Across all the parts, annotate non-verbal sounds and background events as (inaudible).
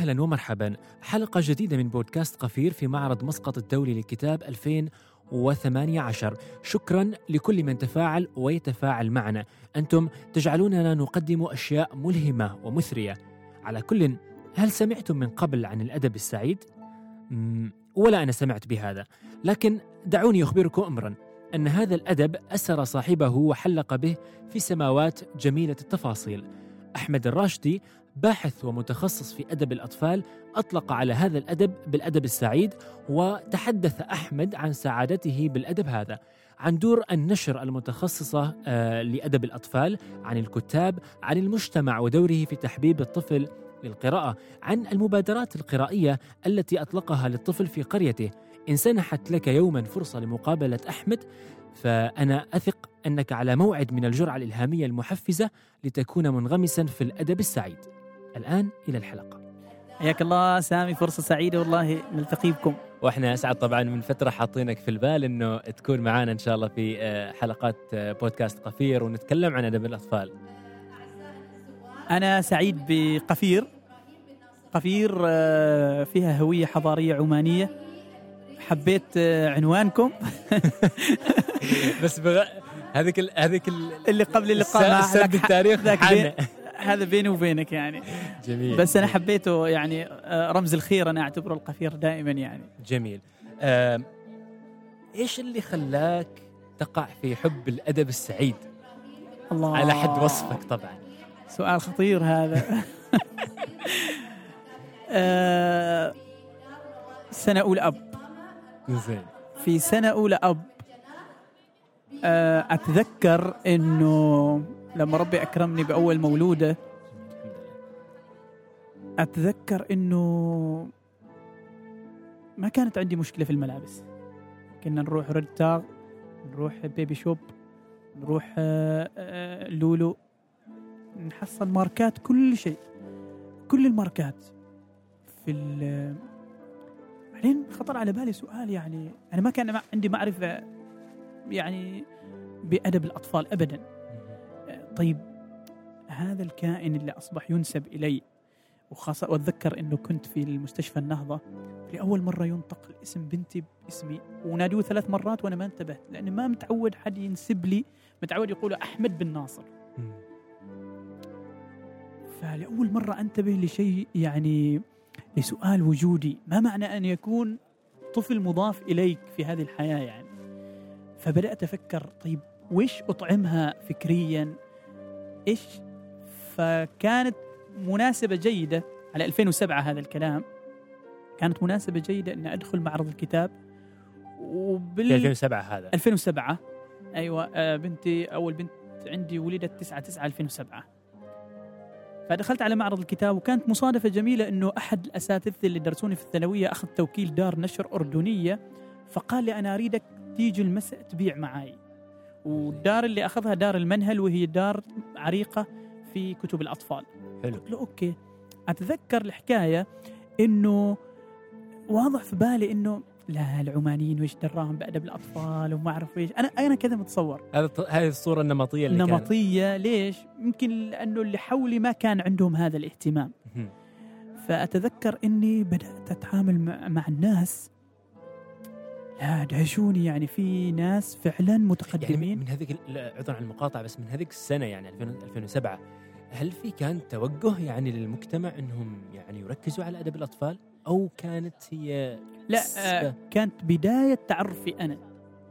أهلا ومرحبا. حلقة جديدة من بودكاست قفير في معرض مسقط الدولي للكتاب 2018 شكرا لكل من تفاعل ويتفاعل معنا. أنتم تجعلوننا نقدم أشياء ملهمة ومثرية. على كل هل سمعتم من قبل عن الأدب السعيد؟ ولا أنا سمعت بهذا. لكن دعوني أخبركم أمرا أن هذا الأدب أسر صاحبه وحلق به في سماوات جميلة التفاصيل. أحمد الراشدي باحث ومتخصص في أدب الأطفال أطلق على هذا الأدب بالأدب السعيد وتحدث أحمد عن سعادته بالأدب هذا. عن دور النشر المتخصصة آه، لأدب الأطفال عن الكتاب عن المجتمع ودوره في تحبيب الطفل للقراءة. عن المبادرات القرائية التي أطلقها للطفل في قريته. إن سنحت لك يوما فرصة لمقابلة أحمد فأنا أثق أنك على موعد من الجرعة الإلهامية المحفزة لتكون منغمسا في الأدب السعيد. الآن إلى الحلقة. حياك الله سامي فرصة سعيدة والله نلتقي بكم وإحنا اسعد طبعا من فترة حاطينك في البال إنه تكون معنا إن شاء الله في آه، حلقات آه، بودكاست قفير ونتكلم عن أدب الأطفال. أنا سعيد بقفير. قفير آه، فيها هوية حضارية عمانية. حبيت عنوانكم. (laughs) بس بغ... هذيك ال... هذيك ال... اللي قبل اللقاء مع التاريخ ذاك هذا بيني وبينك يعني. جميل. بس أنا حبيته يعني آه، رمز الخير أنا أعتبره القفير دائما يعني. جميل. إيش اللي خلاك تقع في حب الأدب السعيد؟ الله. على حد وصفك طبعا. سؤال خطير هذا. (laughs) آه، سنة أولى أب. زين. في سنة أولى أب آه، أتذكر إنه لما ربي أكرمني بأول مولودة أتذكر إنه ما كانت عندي مشكلة في الملابس. كنا نروح ريد تاغ نروح بيبي شوب نروح آه، آه، لولو نحصل ماركات كل شيء. كل الماركات في ال بعدين خطر على بالي سؤال يعني أنا ما كان عندي معرفة يعني بأدب الأطفال ابدا. طيب هذا الكائن اللي أصبح ينسب إلي وخاصة واتذكر إنه كنت في المستشفى النهضة لأول مرة ينطق اسم بنتي باسمي ونادوه ثلاث مرات وأنا ما انتبهت لأني ما متعود حد ينسب لي متعود يقول أحمد بن ناصر. فلأول مرة أنتبه لشيء يعني لسؤال وجودي ما معنى أن يكون طفل مضاف إليك في هذه الحياة يعني؟ فبدأت أفكر طيب وش أطعمها فكريا؟ إيش؟ فكانت مناسبة جيدة على 2007 هذا الكلام. كانت مناسبة جيدة أن أدخل معرض الكتاب. وبال 2007 هذا. 2007 أيوه آه، بنتي أول بنت عندي ولدت 9 9 2007 فدخلت على معرض الكتاب وكانت مصادفة جميلة إنه أحد الأساتذة اللي درسوني في الثانوية أخذ توكيل دار نشر أردنية فقال لي أنا أريدك تيجي المساء تبيع معاي. والدار اللي أخذها دار المنهل وهي دار عريقة في كتب الأطفال. حلو. قلت له أوكي أتذكر الحكاية إنه واضح في بالي إنه لا العمانيين وش دراهم بأدب الأطفال وما أعرف إيش. أنا أنا كذا متصور. هذه الصورة النمطية اللي كانت. نمطية ليش؟ يمكن لأنه اللي حولي ما كان عندهم هذا الاهتمام. فأتذكر إني بدأت أتعامل مع الناس لا دهشوني يعني في ناس فعلا يعني من- متقدمين. من هذيك عذرا عن المقاطعة بس من هذيك السنة يعني 2000 2007 هل في كان توجه يعني للمجتمع إنهم يعني يركزوا على أدب الأطفال؟ أو كانت هي لا آه كانت بداية تعرفي أنا.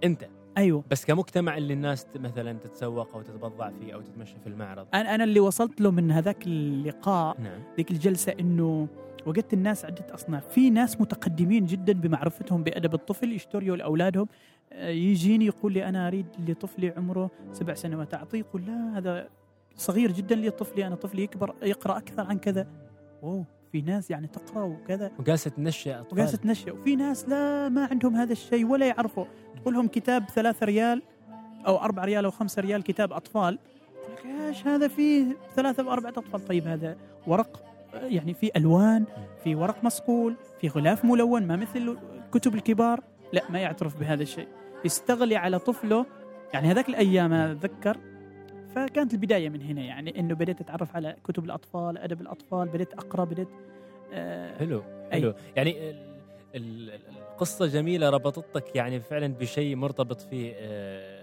أنت؟ أيوه. بس كمجتمع اللي الناس مثلا تتسوق أو تتبضع فيه أو تتمشى في المعرض. أنا أنا اللي وصلت له من هذاك اللقاء نعم. ذيك الجلسة إنه وجدت الناس عدة أصناف. في ناس متقدمين جدا بمعرفتهم بأدب الطفل يشتريوا لأولادهم. آه، يجيني يقول لي أنا أريد لطفلي عمره سبع سنوات. أعطيه يقول لا هذا صغير جدا لي طفلي أنا طفلي يكبر يقرأ أكثر عن كذا. أوه في ناس يعني تقرأ وكذا. وجالسه تنشئ أطفال. وجالسه تنشأ. وفي ناس لا ما عندهم هذا الشيء ولا يعرفوا. تقول لهم كتاب ثلاثة ريال أو أربعة ريال أو خمسة ريال كتاب أطفال. يقول لك إيش هذا فيه ثلاثة وأربعة أطفال؟ طيب هذا ورق. يعني في ألوان في ورق مصقول في غلاف ملون ما مثل الكتب الكبار. لا ما يعترف بهذا الشيء. يستغلي على طفله. يعني هذاك الأيام أنا أتذكر فكانت البداية من هنا. يعني إنه بديت أتعرف على كتب الأطفال أدب الأطفال بديت أقرأ بديت آه، حلو أي. حلو. يعني ال- ال- القصة جميلة ربطتك يعني فعلا بشيء مرتبط فيه آه،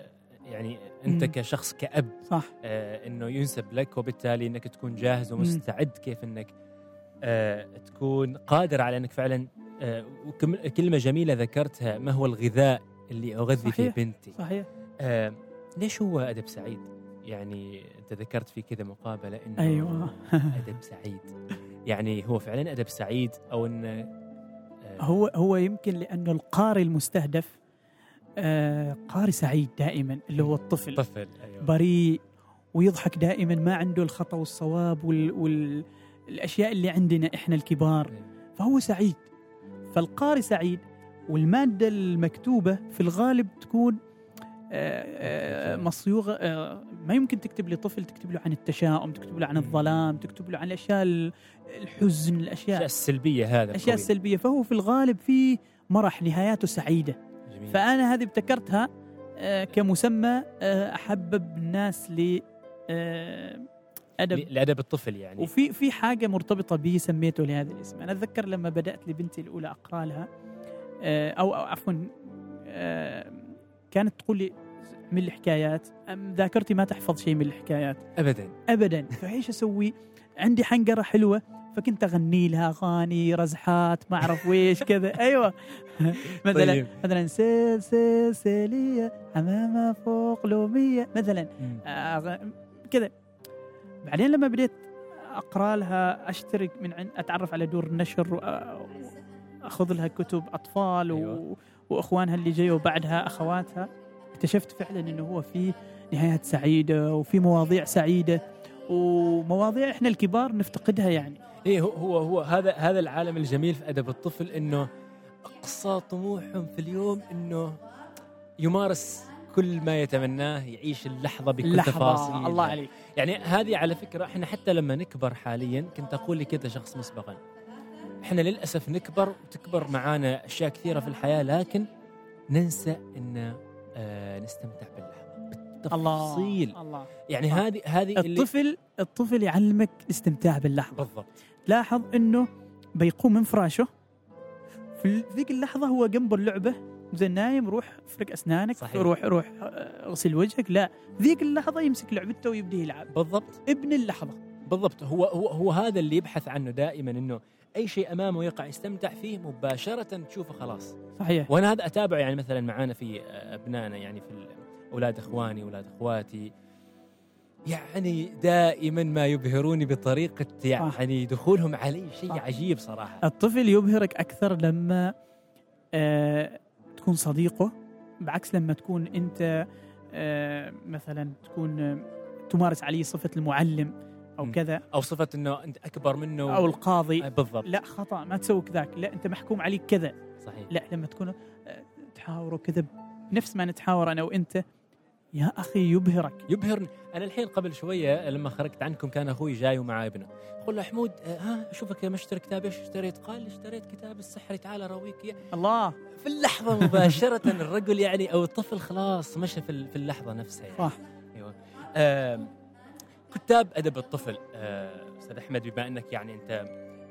يعني انت مم. كشخص كأب صح آه، انه ينسب لك وبالتالي انك تكون جاهز ومستعد كيف انك آه، تكون قادر على انك فعلا آه، كلمة جميلة ذكرتها ما هو الغذاء اللي أغذي فيه. بنتي صحيح آه، ليش هو أدب سعيد؟ يعني أنت ذكرت في كذا مقابلة إنه أيوه (laughs) أدب سعيد يعني هو فعلا أدب سعيد أو إنه آه، هو هو يمكن لأنه القارئ المستهدف آه، قارئ سعيد دائما اللي هو الطفل. طفل أيوه. بريء ويضحك دائما ما عنده الخطأ والصواب وال والأشياء اللي عندنا إحنا الكبار. فهو سعيد. فالقارئ سعيد والمادة المكتوبة في الغالب تكون آه، آه، مصيوغة ما يمكن تكتب لطفل تكتب له عن التشاؤم تكتب له عن الظلام تكتب له عن الأشياء ال- الحزن الأشياء الأشياء السلبية هذا الأشياء. السلبية. فهو في الغالب في مرح نهاياته سعيدة. فأنا هذه ابتكرتها آه، كمسمى آه، أحبب الناس ل آه، أدب. لأدب الطفل يعني. وفي في حاجة مرتبطة به سميته لهذا الاسم. أنا أتذكر لما بدأت لبنتي الأولى أقرأ لها أو أو عفوا كانت تقول لي من الحكايات؟ أم ذاكرتي ما تحفظ شيء من الحكايات. ابدا. ابدا. فإيش أسوي؟ عندي حنجرة حلوة فكنت اغني لها اغاني رزحات ما أعرف ويش كذا (laughs) أيوه مثلا طيب. مثلا سيل سيل سيلية حمامة فوق لومية مثلا. أغ- كذا بعدين لما بديت أقرأ لها أشترك من عند أتعرف على دور النشر واخذ لها كتب أطفال و... أيوة. وأخوانها اللي جايوا بعدها أخواتها اكتشفت فعلا إنه هو في نهايات سعيدة وفي مواضيع سعيدة ومواضيع إحنا الكبار نفتقدها يعني إيه هو هو هو هذا هذا العالم الجميل في أدب الطفل إنه أقصى طموحهم في اليوم إنه يمارس كل ما يتمناه يعيش اللحظة بكل تفاصيلها. لحظه الله عليك. يعني هذه على فكرة إحنا حتى لما نكبر حاليا كنت أقول لكذا شخص مسبقا. إحنا للأسف نكبر وتكبر معانا أشياء كثيرة في الحياة لكن ننسى إن آه نستمتع باللحظة الله بالتفصيل الله. يعني صح. هذه هذه اللي الطفل الطفل يعلمك الاستمتاع باللحظة. بالضبط. لاحظ إنه بيقوم من فراشه. في ذيك اللحظة هو جنبه اللعبة. زي نايم روح افرك أسنانك صحيح. روح روح آه، اغسل وجهك. لا ذيك اللحظة يمسك لعبته ويبدأ يلعب. بالضبط. ابن اللحظة. بالضبط. هو هو هو هذا اللي يبحث عنه دائما إنه أي شيء أمامه يقع يستمتع فيه مباشرة تشوفه خلاص. صحيح. وأنا هذا أتابعه يعني مثلا معانا في أبنائنا يعني في أولاد إخواني أولاد إخواتي. يعني دائما ما يبهروني بطريقة يعني دخولهم علي شيء. عجيب صراحة. الطفل يبهرك أكثر لما آه تكون صديقه بعكس لما تكون أنت آه مثلا تكون آه تمارس عليه صفة المعلم أو مم. كذا. أو صفة إنه أنت أكبر منه. أو القاضي. آه، بالضبط. لا خطأ ما تسوي كذاك لا أنت محكوم عليك كذا. صحيح. لا لما تكونوا آه، تحاوروا كذا نفس ما نتحاور أنا وأنت يا أخي يبهرك. يبهرني. أنا الحين قبل شوية لما خرجت عنكم كان أخوي جاي ومع ابنه. أقول له حمود آه، ها أشوفك مشتري كتاب إيش اشتريت؟ قال اشتريت كتاب السحر تعال أراويك. الله. في اللحظة مباشرة الرجل يعني أو الطفل خلاص مشى في ال- في اللحظة نفسها يعني. صح. أيوه. آم، كتاب أدب الطفل. آه، أستاذ أحمد بما أنك يعني أنت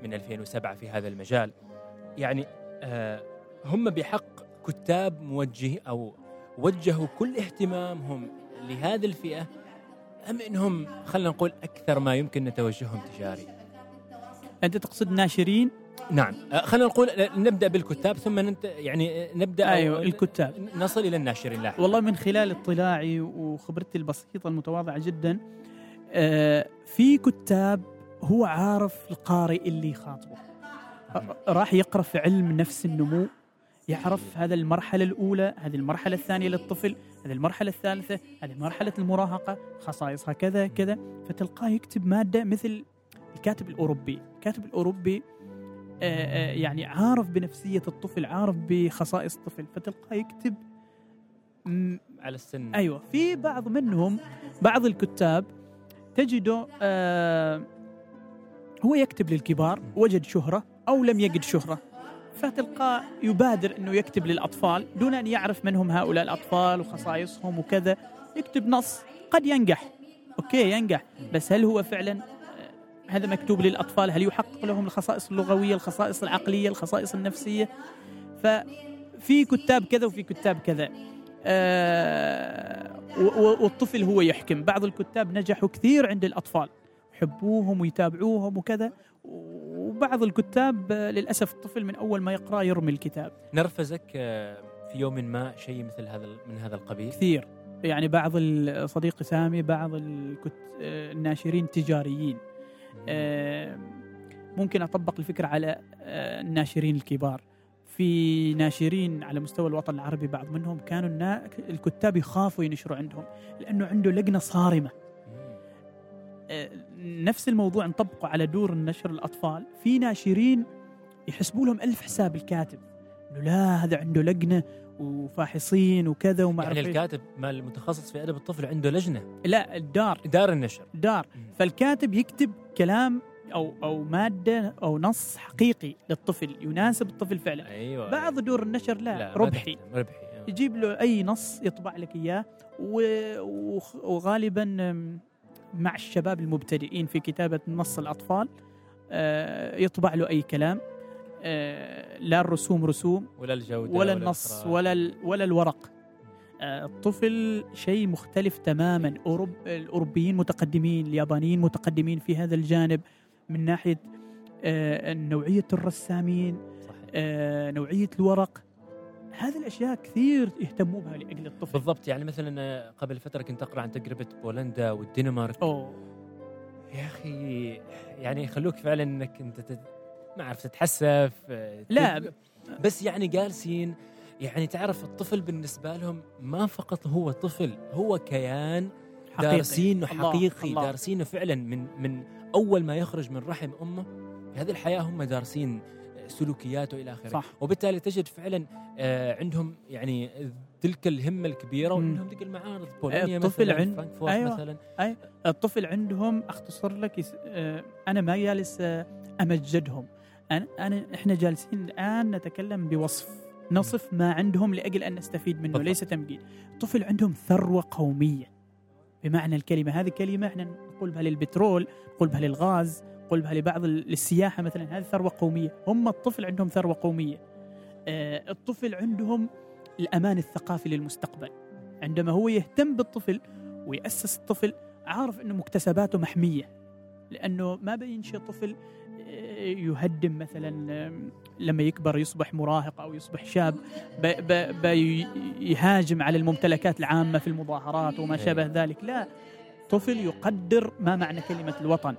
من 2007 في هذا المجال يعني آه، هم بحق كتاب موجه أو وجهوا كل اهتمامهم لهذه الفئة أم إنهم خلينا نقول أكثر ما يمكن نتوجههم تجاري؟ أنت تقصد ناشرين؟ نعم. آه، خلينا نقول آه، نبدأ بالكتاب ثم ننت يعني آه، نبدأ أيوه أو- الكتاب نصل إلى الناشرين لاحقا والله من خلال اطلاعي وخبرتي البسيطة المتواضعة جدا في كتاب هو عارف القارئ اللي يخاطبه. راح يقرأ في علم نفس النمو. يعرف هذا المرحلة الأولى هذه المرحلة الثانية للطفل هذه المرحلة الثالثة هذه مرحلة المراهقة خصائصها كذا كذا فتلقاه يكتب مادة مثل الكاتب الأوروبي. الكاتب الأوروبي آه، آه، يعني عارف بنفسية الطفل عارف بخصائص الطفل. فتلقاه يكتب على السن أيوه. في بعض منهم بعض الكتاب تجده آه هو يكتب للكبار وجد شهرة أو لم يجد شهرة. فتلقاه يبادر إنه يكتب للأطفال دون أن يعرف من هم هؤلاء الأطفال وخصائصهم وكذا. يكتب نص قد ينجح. أوكي ينجح. بس هل هو فعلا آه، هذا مكتوب للأطفال؟ هل يحقق لهم الخصائص اللغوية الخصائص العقلية الخصائص النفسية؟ ففي كتاب كذا وفي كتاب كذا. آه والطفل هو يحكم. بعض الكتاب نجحوا كثير عند الأطفال. يحبوهم ويتابعوهم وكذا. وبعض الكتاب للأسف الطفل من أول ما يقرأ يرمي الكتاب. نرفزك آه، في يوم ما شيء مثل هذا من هذا القبيل؟ كثير. يعني بعض صديقي سامي بعض الناشرين تجاريين. آه، ممكن أطبق الفكرة على آه، الناشرين الكبار. في ناشرين على مستوى الوطن العربي بعض منهم كانوا الكتاب يخافوا ينشروا عندهم لأنه عنده لجنة صارمة. آه، نفس الموضوع نطبقه على دور النشر الأطفال. في ناشرين يحسبوا لهم ألف حساب الكاتب. إنه لا هذا عنده لجنة وفاحصين وكذا وما يعني الكاتب ما المتخصص في أدب الطفل عنده لجنة؟ لا الدار. دار النشر. دار. فالكاتب يكتب كلام أو أو مادة أو نص حقيقي للطفل يناسب الطفل فعلا. أيوة بعض دور النشر لا, لا ربحي. ربحي يجيب له أي نص يطبع لك إياه وغالبا مع الشباب المبتدئين في كتابة نص الأطفال آه، يطبع له أي كلام آه، لا الرسوم رسوم ولا الجودة ولا النص ولا ولا الورق. آه، الطفل شيء مختلف تماما. أوروب الأوروبيين متقدمين اليابانيين متقدمين في هذا الجانب. من ناحية نوعية الرسامين صحيح. نوعية الورق. هذه الأشياء كثير يهتموا بها لأجل الطفل. بالضبط يعني مثلا قبل فترة كنت أقرأ عن تجربة بولندا والدنمارك. أوه. يا أخي يعني يخلوك فعلا إنك أنت تت... ما أعرف تتحسف لا. بس يعني جالسين يعني تعرف الطفل بالنسبة لهم ما فقط هو طفل هو كيان دارسينه حقيقي الله. دارسينه فعلا من من أول ما يخرج من رحم أمه. هذه الحياة هم دارسين سلوكياته إلى آخره. صح. وبالتالي تجد فعلا آه، عندهم يعني تلك الهمة الكبيرة وعندهم تلك المعارض. بولونيا الطفل مثلا عند أيوة. مثلا. أيوة. الطفل عندهم أختصر لك يس... آه، أنا ما جالس آه، أمجدهم. أنا انا إحنا جالسين الآن نتكلم بوصف. نصف ما عندهم لأجل أن نستفيد منه بالضبط. ليس تمجيد. الطفل عندهم ثروة قومية. بمعنى الكلمة هذه كلمة إحنا نقول بها للبترول نقول بها للغاز. قلبها لبعض السياحه مثلا هذه ثروة قومية. هم الطفل عندهم ثروة قومية. آه، الطفل عندهم الأمان الثقافي للمستقبل. عندما هو يهتم بالطفل ويأسس الطفل عارف إنه مكتسباته محمية. لأنه ما بينشئ طفل آه، يهدم مثلا لما يكبر يصبح مراهق أو يصبح شاب بيهاجم على الممتلكات العامة في المظاهرات وما شابه أيوة. ذلك. لا طفل يقدر ما معنى كلمة الوطن.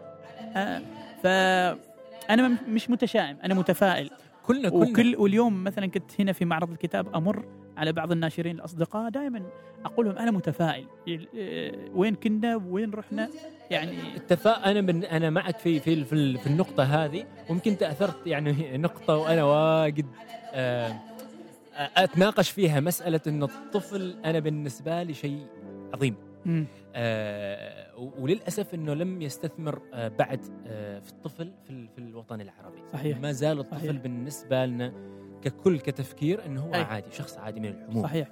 آه، فانا مش متشائم أنا متفائل. كلنا كلنا. وكل واليوم مثلا كنت هنا في معرض الكتاب أمر على بعض الناشرين الأصدقاء دائما أقول لهم أنا متفائل. آه، وين كنا؟ وين رحنا؟ يعني التفاء أنا من أنا معك في في في النقطة هذه ويمكن تأثرت يعني (laughs) نقطة وأنا واجد آه، أتناقش فيها مسألة إن الطفل أنا بالنسبة لي شيء عظيم. آه وللأسف إنه لم يستثمر آه بعد آه في الطفل في, في الوطن العربي صحيح ما زال الطفل صحيح. بالنسبة لنا ككل كتفكير إنه هو أي. عادي شخص عادي من العموم صحيح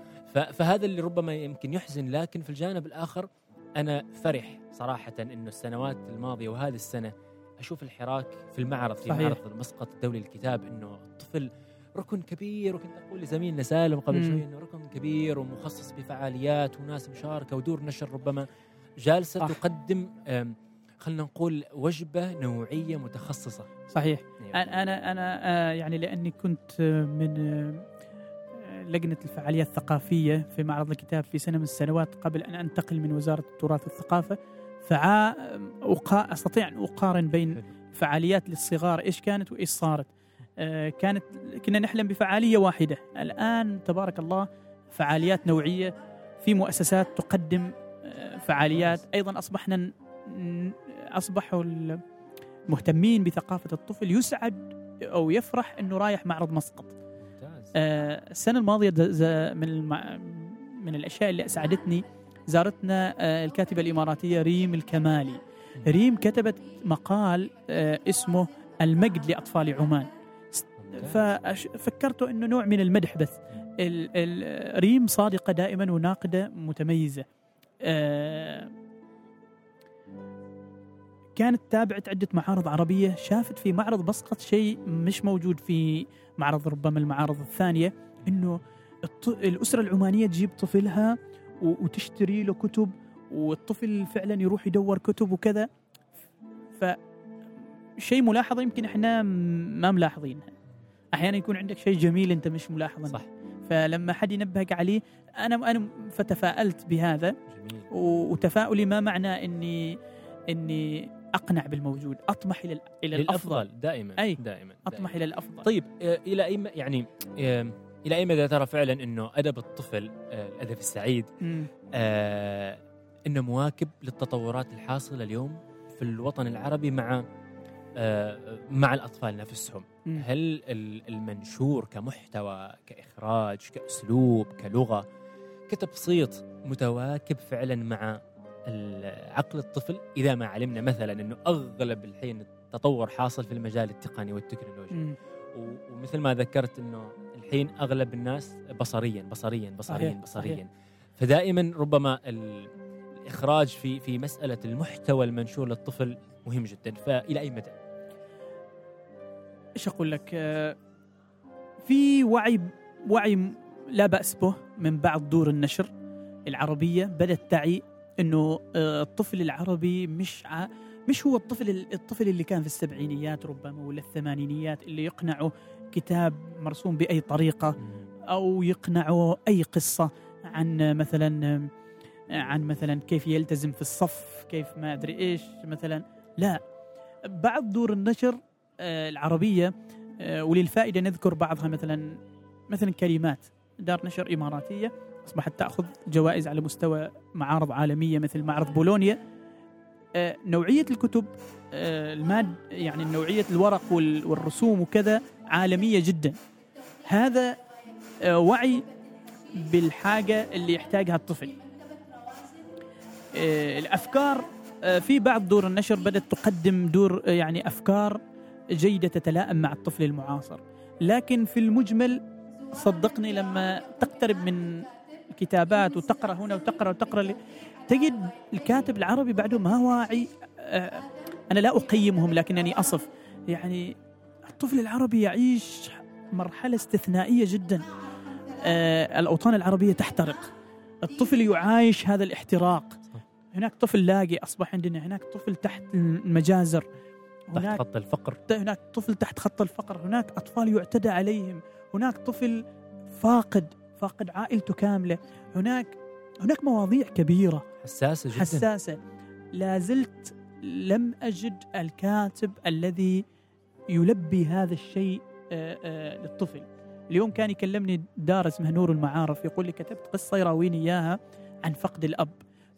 فهذا اللي ربما يمكن يحزن لكن في الجانب الآخر أنا فرح صراحة إنه السنوات الماضية وهذه السنة أشوف الحراك في المعرض في صحيح. معرض المسقط الدولي للكتاب إنه الطفل ركن كبير وكنت أقول لزميلنا سالم قبل شوي إنه ركن كبير ومخصص بفعاليات وناس مشاركة ودور نشر ربما جالسة صح. تقدم خلينا نقول وجبة نوعية متخصصة صحيح يعني. أنا أنا آه، يعني لأني كنت من لجنة الفعاليات الثقافية في معرض الكتاب في سنة من السنوات قبل أن أنتقل من وزارة التراث والثقافة فعا أستطيع أن أقارن بين فعاليات للصغار إيش كانت وإيش صارت كانت كنا نحلم بفعالية واحدة. الآن تبارك الله فعاليات نوعية في مؤسسات تقدم آه، فعاليات. أيضا أصبحنا أصبحوا المهتمين بثقافة الطفل يسعد أو يفرح إنه رايح معرض مسقط. آه، السنة الماضية من من الأشياء اللي اسعدتني زارتنا الكاتبة الإماراتية ريم الكمالي. ريم كتبت مقال اسمه المجد لأطفال عمان. ففكرت إنه نوع من المدح بس. ريم صادقة دائما وناقدة متميزة. آه، كانت تابعت عدة معارض عربية شافت في معرض مسقط شيء مش موجود في معرض ربما المعارض الثانية إنه الط- الأسرة العمانية تجيب طفلها وتشتري له كتب والطفل فعلا يروح يدور كتب وكذا. ف شيء ملاحظه يمكن إحنا ما ملاحظينها أحيانا يكون عندك شيء جميل أنت مش ملاحظه صح فلما حد ينبهك عليه أنا أنا فتفائلت بهذا جميل وتفاؤلي ما معنى إني إني أقنع بالموجود أطمح إلى إلى الأفضل دائما أي. دائما أطمح دائماً. إلى الأفضل طيب آه، إلى أي يعني إلى أي مدى ترى فعلا إنه أدب الطفل آه، الأدب السعيد. آه، إنه مواكب للتطورات الحاصلة اليوم في الوطن العربي مع مع الأطفال نفسهم. هل ال- المنشور كمحتوى كإخراج كأسلوب كلغة كتبسيط متواكب فعلا مع عقل الطفل إذا ما علمنا مثلا إنه أغلب الحين التطور حاصل في المجال التقني والتكنولوجي ومثل ما ذكرت إنه الحين أغلب الناس بصريا بصريا بصريا صحيح، بصريا. فدائما ربما ال- الإخراج في في مسألة المحتوى المنشور للطفل مهم جدا فإلى أي مدى؟ إيش أقول لك؟ آه، في وعي وعي لا بأس به من بعض دور النشر العربية. بدأت تعي إنه آه، الطفل العربي مش ع... مش هو الطفل الطفل اللي كان في السبعينيات ربما ولا الثمانينيات اللي يقنعه كتاب مرسوم بأي طريقة أو يقنعه أي قصة عن مثلا عن مثلا كيف يلتزم في الصف كيف ما أدري إيش مثلا. لا بعض دور النشر آه، العربية آه، وللفائدة نذكر بعضها مثلا مثلا كلمات. دار نشر إماراتية أصبحت تأخذ جوائز على مستوى معارض عالمية مثل معرض بولونيا. آه، نوعية الكتب الماد يعني نوعية الورق وال- والرسوم وكذا عالمية جدا. هذا وعي بالحاجة اللي يحتاجها الطفل. الأفكار آه، في بعض دور النشر بدأت تقدم دور يعني أفكار جيدة تتلائم مع الطفل المعاصر. لكن في المجمل صدقني لما تقترب من الكتابات وتقرأ هنا وتقرأ وتقرأ تجد الكاتب العربي بعده ما واعي آه، أنا لا أقيمهم لكنني أصف. يعني الطفل العربي يعيش مرحلة استثنائية جدا. آه، الأوطان العربية تحترق. الطفل يعايش هذا الاحتراق. هناك طفل لاقي أصبح عندنا هناك طفل تحت المجازر. تحت هناك خط الفقر. هناك طفل تحت خط الفقر. هناك أطفال يعتدى عليهم. هناك طفل فاقد فاقد عائلته كاملة. هناك هناك مواضيع كبيرة. حساسة جدا. حساسة. لا زلت لم أجد الكاتب الذي يلبي هذا الشيء آه، آه، للطفل. اليوم كان يكلمني دار اسمها نور المعارف يقول لي كتبت قصة يراويني إياها عن فقد الأب.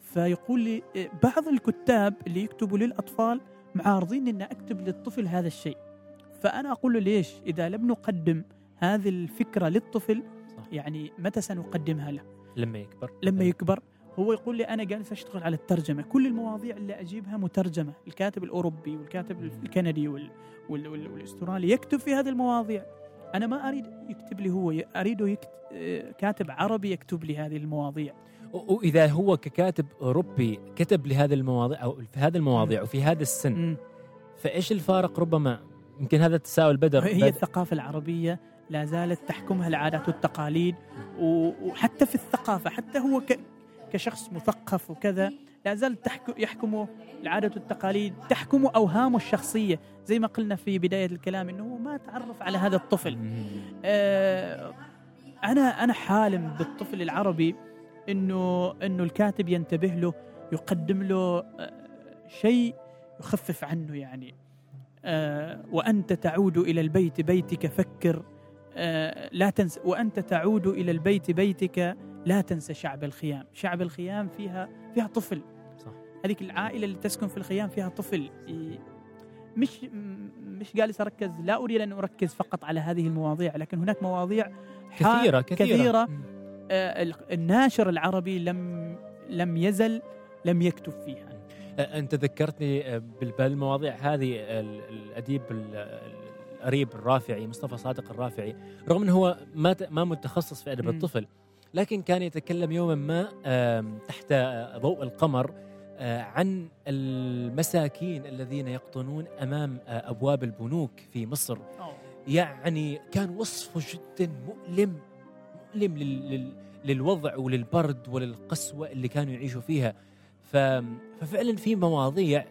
فيقول لي آه، بعض الكتاب اللي يكتبوا للأطفال معارضين إن أكتب للطفل هذا الشيء. فأنا أقول له ليش؟ إذا لم نقدم هذه الفكرة للطفل صح. يعني متى سنقدمها له؟ لما يكبر. لما يكبر. هو يقول لي أنا جالس أشتغل على الترجمة. كل المواضيع اللي أجيبها مترجمة. الكاتب الأوروبي والكاتب الكندي وال... وال... وال... والأسترالي يكتب في هذه المواضيع. أنا ما أريد يكتب لي هو أريده يكت... آه، كاتب عربي يكتب لي هذه المواضيع. وإذا هو ككاتب اوروبي كتب لهذه المواضيع أو في هذه المواضيع وفي هذا السن. فإيش الفارق ربما يمكن هذا التساؤل بدر هي بدر- الثقافة العربية لا زالت تحكمها العادات والتقاليد وحتى في الثقافة حتى هو. كشخص مثقف وكذا لا زال تحكم يحكمه العادات والتقاليد تحكمه أوهامه الشخصية زي ما قلنا في بداية الكلام هو ما تعرف على هذا الطفل. آه، أنا أنا حالم بالطفل العربي إنه إنه الكاتب ينتبه له يقدم له آه، شيء يخفف عنه يعني. آه، وأنت تعود إلى البيت بيتك فكر. آه، لا تنسى وأنت تعود إلى البيت بيتك لا تنسى شعب الخيام. شعب الخيام فيها فيها طفل. صح. هذيك العائلة اللي تسكن في الخيام فيها طفل. مش مش جالس أركز لا أريد أن أركز فقط على هذه المواضيع لكن هناك مواضيع كثيرة كثيرة, كثيرة. الناشر العربي لم لم يزل لم يكتب فيها. آه، أنت ذكرتني آه، بال- بالمواضيع هذه ال- الأديب ال- ال- القريب الرافعي مصطفى صادق الرافعي رغم إنه هو ما ما متخصص في أدب. الطفل لكن كان يتكلم يوما ما آم، تحت آه، ضوء القمر آه، عن المساكين الذين يقطنون أمام آه، أبواب البنوك في مصر. يعني كان وصفه جدا مؤلم. مؤلم لل لل للوضع وللبرد وللقسوة اللي كانوا يعيشوا فيها ف... ففعلا في مواضيع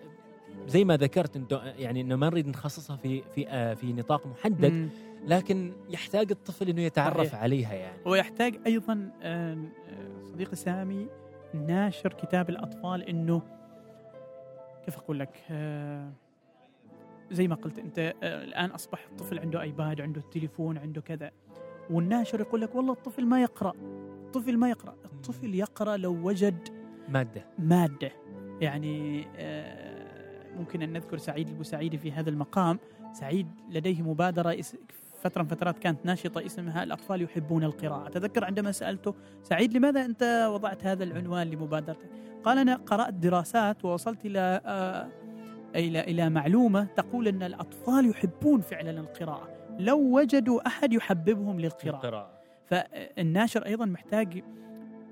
زي ما ذكرت انت يعني إنه ما نريد نخصصها في في آه في نطاق محدد مم. لكن يحتاج الطفل إنه يتعرف صحيح. عليها يعني ويحتاج أيضا آه، صديقي سامي ناشر كتاب الأطفال إنه كيف أقول لك آه، زي ما قلت أنت آه، الآن أصبح الطفل عنده ايباد عنده التليفون عنده كذا والناشر يقول لك والله الطفل ما يقرأ. الطفل ما يقرأ. الطفل يقرأ لو وجد مادة. مادة. يعني آه، ممكن أن نذكر سعيد البوسعيدي في هذا المقام. سعيد لديه مبادرة فترة من فترات كانت ناشطة اسمها الأطفال يحبون القراءة. أتذكر عندما سألته سعيد لماذا أنت وضعت هذا العنوان لمبادرتك؟ قال أنا قرأت دراسات ووصلت إلى آه، إلى إلى معلومة تقول أن الأطفال يحبون فعلا القراءة. لو وجدوا أحد يحببهم للقراءة. القراءه فالناشر أيضا محتاج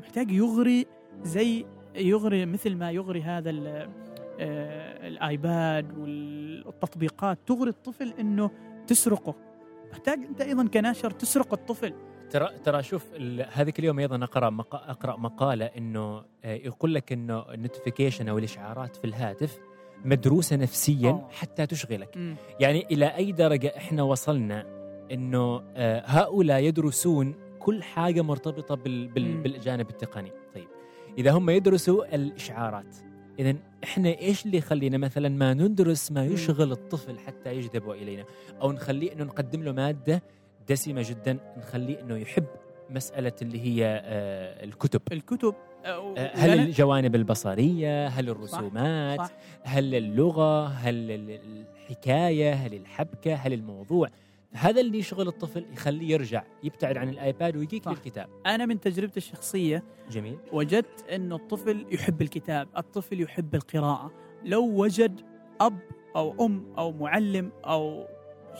محتاج يغري زي يغري مثل ما يغري هذا آه، الآيباد والتطبيقات. تغري الطفل إنه تسرقه. محتاج أنت أيضا كناشر تسرق الطفل. ترى ترى شوف هذيك اليوم أيضا أقرأ مق... أقرأ مقالة إنه آه، يقول لك إنه النوتيفيكيشن أو الإشعارات في الهاتف مدروسة نفسيا أوه. حتى تشغلك. يعني إلى أي درجة إحنا وصلنا إنه آه، هؤلاء يدرسون كل حاجة مرتبطة بال... بال... بالجانب التقني. طيب إذا هم يدرسوا الإشعارات اذا إحنا إيش اللي يخلينا مثلا ما ندرس ما. يشغل الطفل حتى يجذبه إلينا؟ أو نخليه إنه نقدم له مادة دسمة جدا نخليه إنه يحب مسألة اللي هي آه، الكتب. الكتب. هل الجوانب البصرية هل الرسومات صح. هل اللغة هل ال- الحكاية هل الحبكة هل الموضوع؟ هذا اللي يشغل الطفل يخليه يرجع يبتعد عن الآيباد ويجيك صح. للكتاب. أنا من تجربتي الشخصية جميل. وجدت انه الطفل يحب الكتاب الطفل يحب القراءة. لو وجد أب أو أم أو معلم أو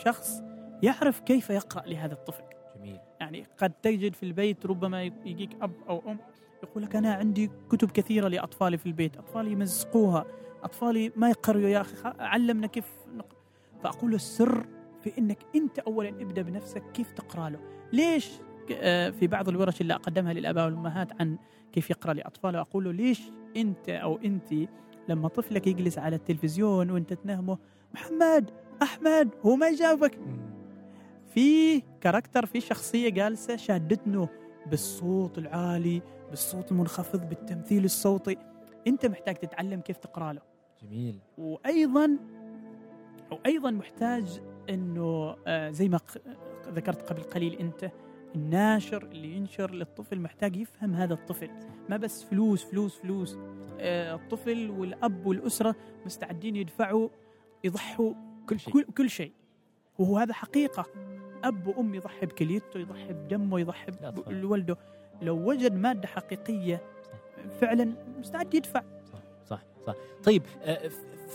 شخص يعرف كيف يقرأ لهذا الطفل. جميل. يعني قد تجد في البيت ربما يجيك أب أو أم يقول لك أنا عندي كتب كثيرة لأطفالي في البيت أطفالي يمزقوها أطفالي ما يقروا يا أخي خ- علمنا كيف نق... فأقول له السر في إنك أنت اولا ابدأ بنفسك كيف تقرأ له. ليش آه، في بعض الورش اللي أقدمها للآباء والأمهات عن كيف يقرأ لأطفاله أقول له ليش أنت أو انت لما طفلك يجلس على التلفزيون وأنت تنهمه محمد أحمد هو ما جابك في كاركتر في شخصية جالسة شادتنه بالصوت العالي بالصوت المنخفض بالتمثيل الصوتي. انت محتاج تتعلم كيف تقرأ له. جميل. وأيضا وأيضا محتاج إنه آه، زي ما ذكرت قبل قليل أنت الناشر اللي ينشر للطفل محتاج يفهم هذا الطفل. ما بس فلوس فلوس فلوس. آه، الطفل والأب والأسرة مستعدين يدفعوا يضحوا كل شيء. كل, كل شيء. وهو هذا حقيقة. أب وأم يضحي بكليته يضحي بدمه يضحي. بولده لو وجد مادة حقيقية فعلا مستعد يدفع. صح صح صح. طيب آه،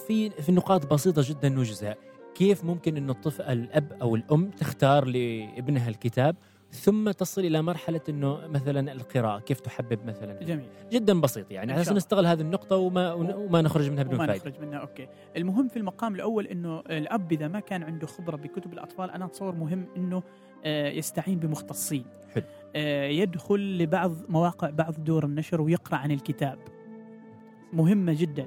في في نقاط بسيطة جدا نجزى كيف ممكن انه الطفل الأب أو الأم تختار لابنها الكتاب ثم تصل إلى مرحلة إنه مثلا القراءة كيف تحبب مثلا؟ جميل. جدا بسيط يعني على أساس. نستغل هذه النقطة وما وما نخرج منها بدون فائده نخرج منها أوكي. المهم في المقام الأول أنه الأب إذا ما كان عنده خبرة بكتب الأطفال أنا أتصور مهم أنه آه، يستعين بمختصين. حلو. آه، يدخل لبعض مواقع بعض دور النشر ويقرأ عن الكتاب. مهمة جدا.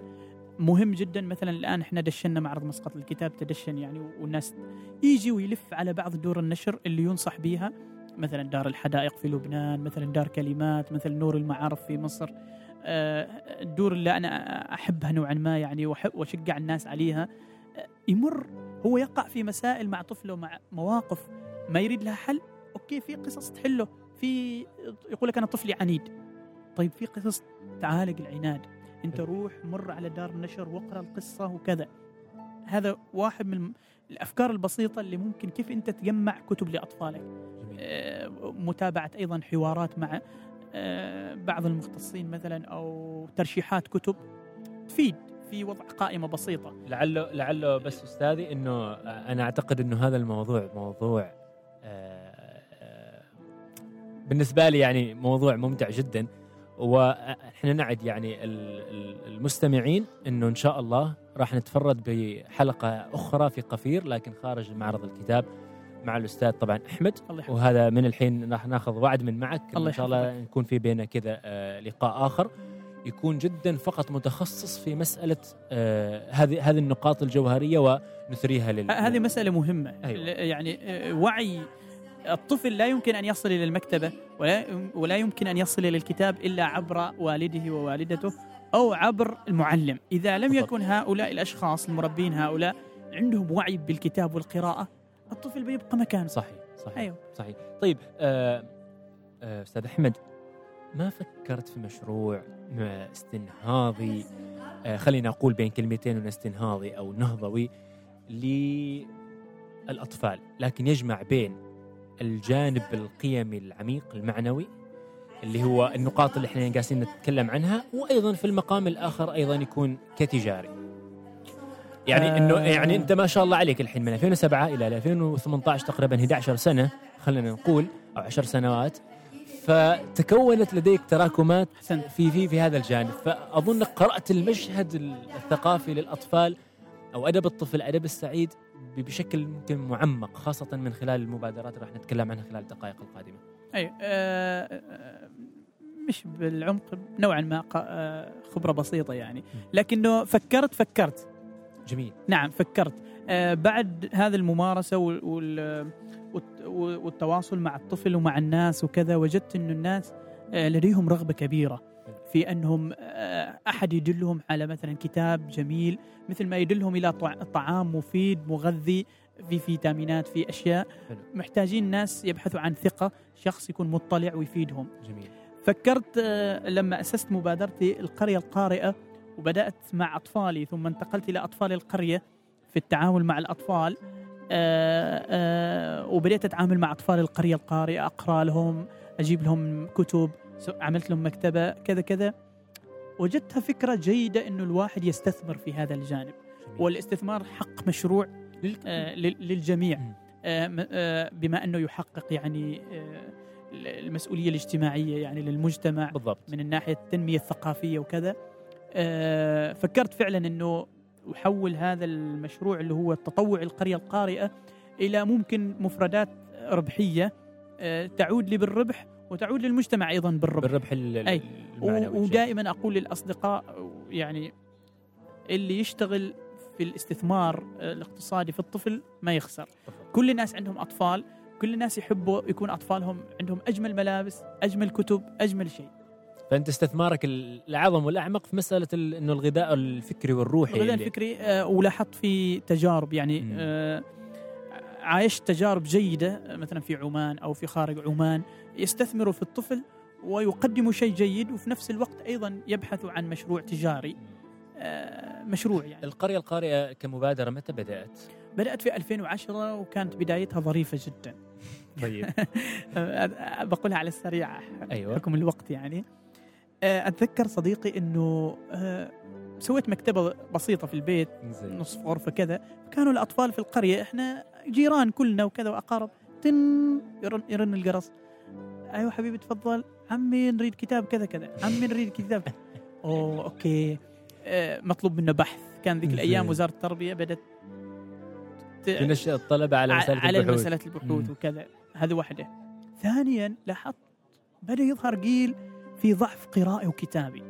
مهم جدا مثلا الآن إحنا دشنا معرض مسقط الكتاب تدشن يعني والناس يجي ويلف على بعض دور النشر اللي ينصح بها مثلا دار الحدائق في لبنان مثلا دار كلمات مثل نور المعارف في مصر. آه، الدور اللي أنا أحبها نوعا ما يعني وأحب وأشجع الناس عليها آه، يمر هو يقع في مسائل مع طفله مع مواقف ما يريد لها حل. أوكي في قصص تحله في يقول لك أنا طفلي عنيد. طيب في قصص تعالج العناد. أنت روح مر على دار النشر واقرأ القصة وكذا. هذا واحد من الأفكار البسيطة اللي ممكن كيف أنت تجمع كتب لأطفالك. جميل. متابعة أيضا حوارات مع آه، بعض المختصين مثلا أو ترشيحات كتب تفيد في وضع قائمة بسيطة. لعله لعله بس أستاذي إنه أنا أعتقد إنه هذا الموضوع موضوع آه، آه، بالنسبة لي يعني موضوع ممتع جدا. وإحنا نعد يعني ال- ال- المستمعين إنه إن شاء الله راح نتفرد بحلقة أخرى في قفير لكن خارج معرض الكتاب. مع الأستاذ طبعا أحمد الله وهذا من الحين راح ناخذ وعد من معك الله ان شاء الله. نكون في بيننا كذا آه، لقاء آخر يكون جدا فقط متخصص في مسألة آه، هذه هذه النقاط الجوهرية ونثريها لل هذه مسألة مهمة أيوة. يعني آه، وعي الطفل لا يمكن أن يصل إلى المكتبة ولا ولا يمكن أن يصل إلى الكتاب إلا عبر والده ووالدته أو عبر المعلم إذا لم. يكن هؤلاء الأشخاص المربين هؤلاء عندهم وعي بالكتاب والقراءة الطفل بيبقى مكانه. صحيح صحيح أيوه. صحيح. طيب آه، آه، أستاذ أحمد ما فكرت في مشروع استنهاضي؟ آه، خلينا أقول بين كلمتين استنهاضي أو نهضوي للأطفال لكن يجمع بين الجانب القيمي العميق المعنوي اللي هو النقاط اللي إحنا قاعدين نتكلم عنها وأيضا في المقام الآخر أيضا يكون كتجاري. يعني آه. انه يعني أنت ما شاء الله عليك الحين من 2007 إلى 2018 تقريبا 11 سنة خلينا نقول أو 10 سنوات. فتكونت لديك تراكمات في في في هذا الجانب. فاظنك قرأت المشهد الثقافي للأطفال أو أدب الطفل أدب السعيد بشكل ممكن معمق خاصة من خلال المبادرات اللي راح نتكلم عنها خلال الدقائق القادمة. أيوه آه، آه، مش بالعمق نوعا ما آه، خبرة بسيطة يعني. لكنه فكرت فكرت. جميل. نعم فكرت. آه، بعد هذه وال- والت- والتواصل مع الطفل ومع الناس وكذا وجدت أن الناس آه، لديهم رغبة كبيرة في أنهم آه، أحد يدلهم على مثلا كتاب جميل مثل ما يدلهم إلى طع- طعام مفيد مغذي في فيتامينات في أشياء. حلو. محتاجين ناس يبحثوا عن ثقة شخص يكون مطلع ويفيدهم. جميل. فكرت لما أسست مبادرتي القرية القارئة وبدأت مع أطفالي ثم انتقلت إلى أطفال القرية في التعامل مع الأطفال. آه، آه، وبدأت أتعامل مع أطفال القرية القارئة أقرأ لهم أجيب لهم كتب عملت لهم مكتبة كذا كذا. وجدتها فكرة جيدة أنه الواحد يستثمر في هذا الجانب. جميل. والاستثمار حق مشروع آه، لل- للجميع. آه، آه، بما أنه يحقق يعني المسؤولية الاجتماعية يعني للمجتمع بالضبط. من الناحية التنمية الثقافية وكذا. فكرت فعلا إنه أحول هذا المشروع اللي هو التطوع القرية القارئة إلى ممكن مفردات ربحية آه، تعود لي بالربح وتعود للمجتمع أيضا بالربح بالربح أي. المعنوي ودائما أقول للأصدقاء يعني اللي يشتغل في الاستثمار آه، الاقتصادي في الطفل ما يخسر. كل الناس عندهم أطفال كل الناس يحبوا يكون أطفالهم عندهم أجمل ملابس أجمل كتب أجمل شيء فأنت استثمارك الأعظم والأعمق في مسألة ال- إنه الغذاء الفكري والروحي الغذاء الفكري آه، ولاحظت في تجارب يعني. آه، عايشت تجارب جيدة آه، مثلا في عمان أو في خارج عمان يستثمروا في الطفل ويقدموا شيء جيد وفي نفس الوقت أيضا يبحثوا عن مشروع تجاري آه، مشروع يعني. القرية القارئه كمبادرة متى بدأت؟ بدأت في 2010 وكانت بدايتها ظريفة جدا. طيب. (laughs) بقولها على السريع أيوه. حكم الوقت يعني. آه، أتذكر صديقي أنه آه، سويت مكتبة بسيطة في البيت زين. نصف غرفة كذا. كانوا الأطفال في القرية إحنا جيران كلنا وكذا وأقارب تن يرن, يرن الجرس أيوة حبيبي تفضل. عمي نريد كتاب كذا كذا. عمي نريد كتاب. (laughs) أوه أوكي. آه مطلوب منه بحث. كان ذيك الأيام زين. وزارة التربية بدأت ت- تنشئ الطلبة على مسألة على البحوث. مسألة البحوث مم. وكذا. هذه واحدة. ثانيا لاحظت بدأ يظهر جيل في ضعف قرائي وكتابي.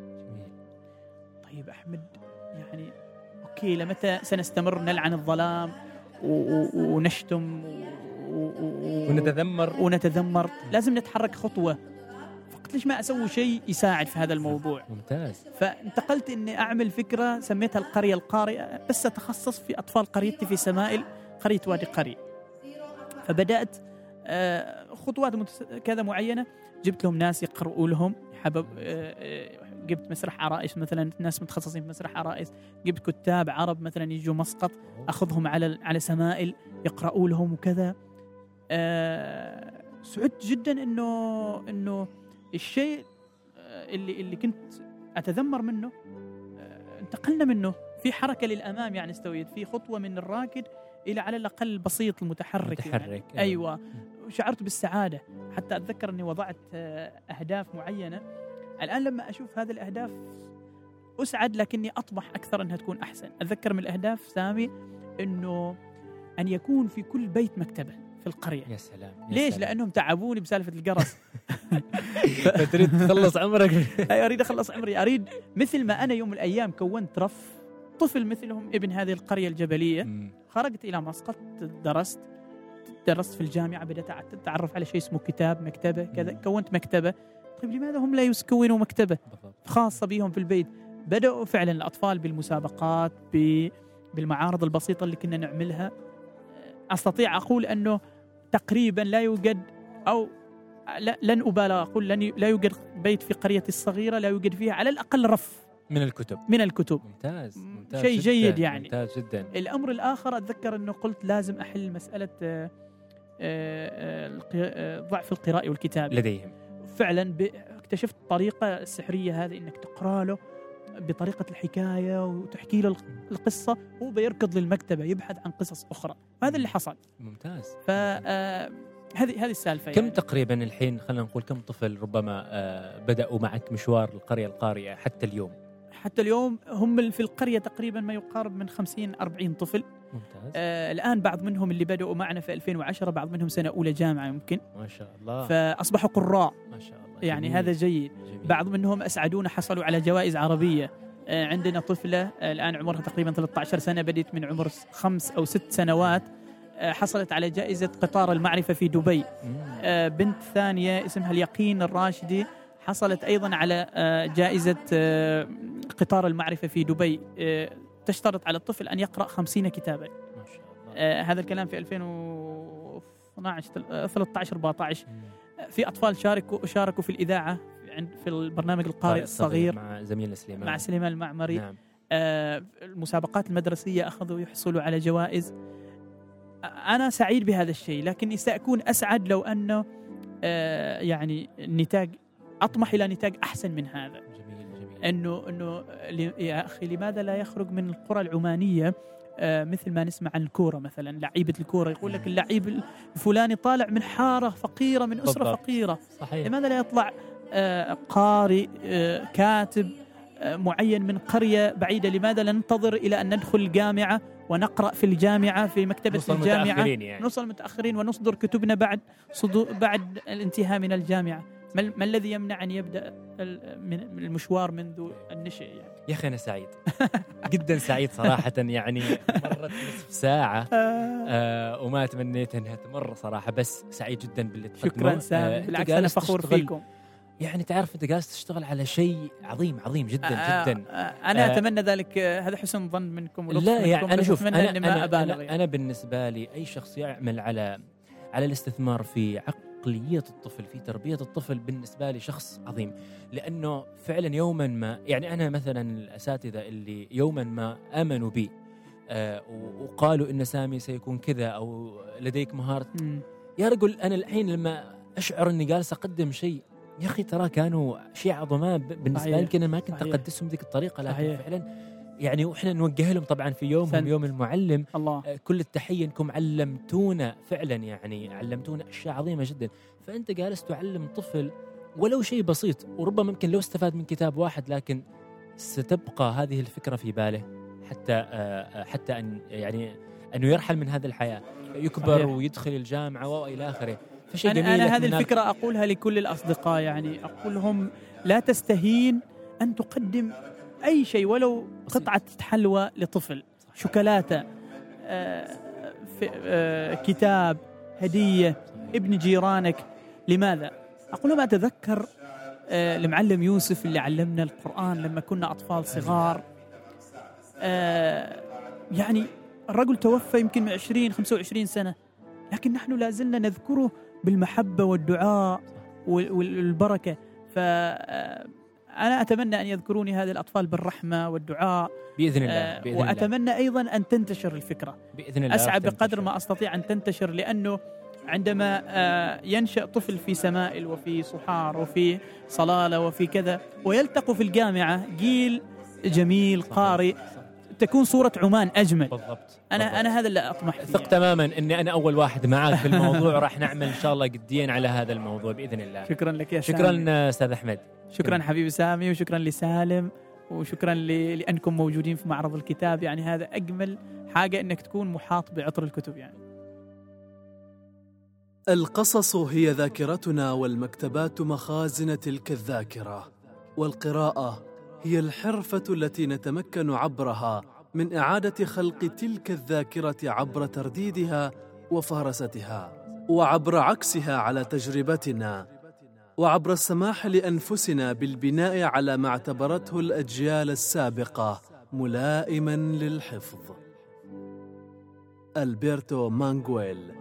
طيب أحمد يعني أوكي لمتى سنستمر نلعن الظلام ونشتم ونتذمر؟ ونتذمر. لازم نتحرك خطوة. فقلت ليش ما أسوي شيء يساعد في هذا الموضوع؟ ممتاز. فانتقلت إني أعمل فكرة سميتها القرية القارئة بس أتخصص في أطفال قريتي في سمائل قرية وادي قري فبدأت آه، خطوات متس- كذا معينة. جبت لهم ناس يقرؤوا لهم. حبب آه، آه، جبت مسرح عرائس مثلا. ناس متخصصين في مسرح عرائس. جبت كتاب عرب مثلا يجوا مسقط. أخذهم على على سمائل يقرؤوا لهم وكذا. آه، سعدت جدا إنه إنه الشيء آه، اللي اللي كنت أتذمر منه آه، انتقلنا منه. في حركة للأمام يعني استويت. في خطوة من الراكد إلى على الأقل البسيط المتحرك يعني. متحرك أيوه. وشعرت بالسعادة. حتى أتذكر إني وضعت آه، أهداف معينة. الآن لما أشوف هذه الأهداف أسعد لكني أطمح أكثر إنها تكون أحسن. أتذكر من الأهداف سامي إنه أن يكون في كل بيت مكتبة في القرية. يا سلام يا ليش؟ سلام. لأنهم تعبوني بسالفة القرص. (laughs) فتريد تخلص عمرك؟ (laughs) أريد أخلص عمري. أريد مثل ما أنا يوم من الأيام كونت رف طفل مثلهم ابن هذه القرية الجبلية. خرجت إلى مسقط درست. درست في الجامعة بدأت أتعرف على شيء اسمه كتاب مكتبة كذا. كونت مكتبة. طيب لماذا هم لا يكونوا مكتبة. خاصة بهم في البيت. بدأوا فعلا الأطفال بالمسابقات بالمعارض البسيطة اللي كنا نعملها. أستطيع أقول أنه تقريبا لا يوجد أو لا لن أبالغ أقول لن لا يوجد بيت في قريتي الصغيرة لا يوجد فيها على الأقل رف من الكتب. من الكتب. ممتاز مم، ممتاز شيء جيد يعني. ممتاز جدا. الأمر الآخر أتذكر أنه قلت لازم أحل مسألة ضعف القراءة والكتابة. لديهم. فعلا اكتشفت الطريقة السحريه هذه إنك تقرأ له بطريقة الحكاية وتحكي له الق- القصة هو بيركض للمكتبة يبحث عن قصص أخرى. هذا اللي حصل. ممتاز. ف آه، هذه هذه السالفة كم يعني. تقريبا الحين خلينا نقول كم طفل ربما آه، بدأوا معك مشوار القرية القارية حتى اليوم؟ حتى اليوم هم في القرية تقريبا ما يقارب من 50 40 طفل. ممتاز. آه الآن بعض منهم اللي بدأوا معنا في 2010 بعض منهم سنة أولى جامعة يمكن. ما شاء الله. فأصبحوا قراء. ما شاء الله. يعني جميل، هذا جيد. جميل. بعض منهم أسعدونا حصلوا على جوائز عربية. آه، عندنا طفلة آه، الآن عمرها تقريبا 13 سنة بدت من عمر خمس أو ست سنوات. آه، حصلت على جائزة قطار المعرفة في دبي. آه، بنت ثانية اسمها اليقين الراشدي. حصلت أيضا على آه، جائزة آه، قطار المعرفة في دبي. آه، تشترط على الطفل أن يقرأ 50 كتابا. ما شاء الله. آه، هذا الكلام في 2012 آه، 13 14 مم. في أطفال شاركوا شاركوا في الإذاعة عند في البرنامج القارئ الصغير. مع زميلنا سليمان. مع سليمان المعمري. نعم. آه، المسابقات المدرسية أخذوا يحصلوا على جوائز. آه، أنا سعيد بهذا الشيء لكني سأكون أسعد لو أنه آه، يعني النتاج أطمح إلى نتاج أحسن من هذا. إنه إنه يا أخي لماذا لا يخرج من القرى العمانية؟ آه، مثل ما نسمع عن الكورة مثلا لعيبة الكورة يقول لك اللعيب الفلاني طالع من حارة فقيرة من أسرة بالضبط. فقيرة. صحيح. لماذا لا يطلع آه، قارئ آه، كاتب معين من قرية بعيدة؟ لماذا لا ننتظر إلى أن ندخل الجامعة ونقرأ في الجامعة في مكتبة نوصل الجامعة؟ متأخرين يعني. نوصل متأخرين ونصدر كتبنا بعد صدو بعد الانتهاء من الجامعة. ما, ال- ما الذي يمنع من من المشوار منذ النشأ يعني؟ يا أخي أنا سعيد. (laughs) جدا سعيد صراحة يعني. مرت نصف ساعة. آه. وما تمنيت أنها تمر صراحة بس سعيد جدا باللي تقدمه شكرا آه، سامي أنت بالعكس أنا جالس فخور فيكم. يعني تعرف أنت جالس تشتغل على شيء عظيم عظيم جدا آه، جدا. آه، أنا آه، أتمنى ذلك. آه، هذا حسن ظن منكم لا يعني أنا شوف أنا أنا أبالغ أنا, يعني. أنا بالنسبة لي أي شخص يعمل على على الاستثمار في عقلية الطفل في تربية الطفل بالنسبة لي شخص عظيم لأنه فعلا يوما ما يعني أنا مثلا الأساتذة اللي يوما ما آمنوا بي آه وقالوا إن سامي سيكون كذا أو لديك مهارة. يا رجل أنا الحين لما أشعر إني جالس أقدم شيء يا أخي ترى كانوا شيء عظماء بالنسبة. لي يمكن أنا ما كنت. أقدسهم بذيك الطريقة لكن. فعلا يعني وإحنا نوجه لهم طبعا في يومهم سن. يوم المعلم. الله. آه، كل التحية انكم علمتونا فعلا يعني علمتونا أشياء عظيمة جدا. فأنت جالس تعلم طفل ولو شيء بسيط وربما ممكن لو استفاد من كتاب واحد لكن ستبقى هذه الفكرة في باله حتى آه، آه، حتى أن يعني أنه يرحل من هذه الحياة. يكبر صحيح. ويدخل الجامعة والى آخره. فشيء أنا, جميل أنا هذه الفكرة أقولها لكل الأصدقاء يعني أقول لهم لا تستهين أن تقدم أي شيء ولو. قطعة حلوى لطفل. شوكولاتة آه، آه، كتاب هدية ابن جيرانك. لماذا؟ أقول لهم أتذكر آه، المعلم يوسف اللي علمنا القرآن لما كنا أطفال صغار. آه، يعني الرجل توفى يمكن من 20 25 سنة. لكن نحن لا زلنا نذكره بالمحبة والدعاء وال- والبركة. فأنا أتمنى أن يذكروني هذه الأطفال بالرحمة والدعاء بإذن الله آه، بإذن الله وأتمنى أيضا أن تنتشر الفكرة بإذن الله أسعى راح بقدر. ما أستطيع أن تنتشر لأنه عندما آه، ينشأ طفل في سمائل وفي صحار وفي صلالة وفي كذا ويلتقوا في الجامعة جيل جميل. قارئ. تكون صورة عمان أجمل. بالضبط. أنا بالضبط. أنا هذا اللي أطمح فيه. ثق تماما إني أنا أول واحد معاك في الموضوع. راح نعمل إن شاء الله قديين على هذا الموضوع بإذن الله. شكرا لك يا سامي. شكرا أستاذ أحمد. شكرا حبيبي سامي وشكرا لسالم وشكرا ل- لأنكم موجودين في معرض الكتاب. يعني هذا أجمل حاجة إنك تكون محاط بعطر الكتب يعني. القصص هي ذاكرتنا والمكتبات مخازن تلك الذاكره والقراءة هي الحرفة التي نتمكن عبرها من إعادة خلق تلك الذاكرة عبر ترديدها وفهرستها وعبر عكسها على تجربتنا وعبر السماح لأنفسنا بالبناء على ما اعتبرته الأجيال السابقة ملائما للحفظ. ألبرتو مانغويل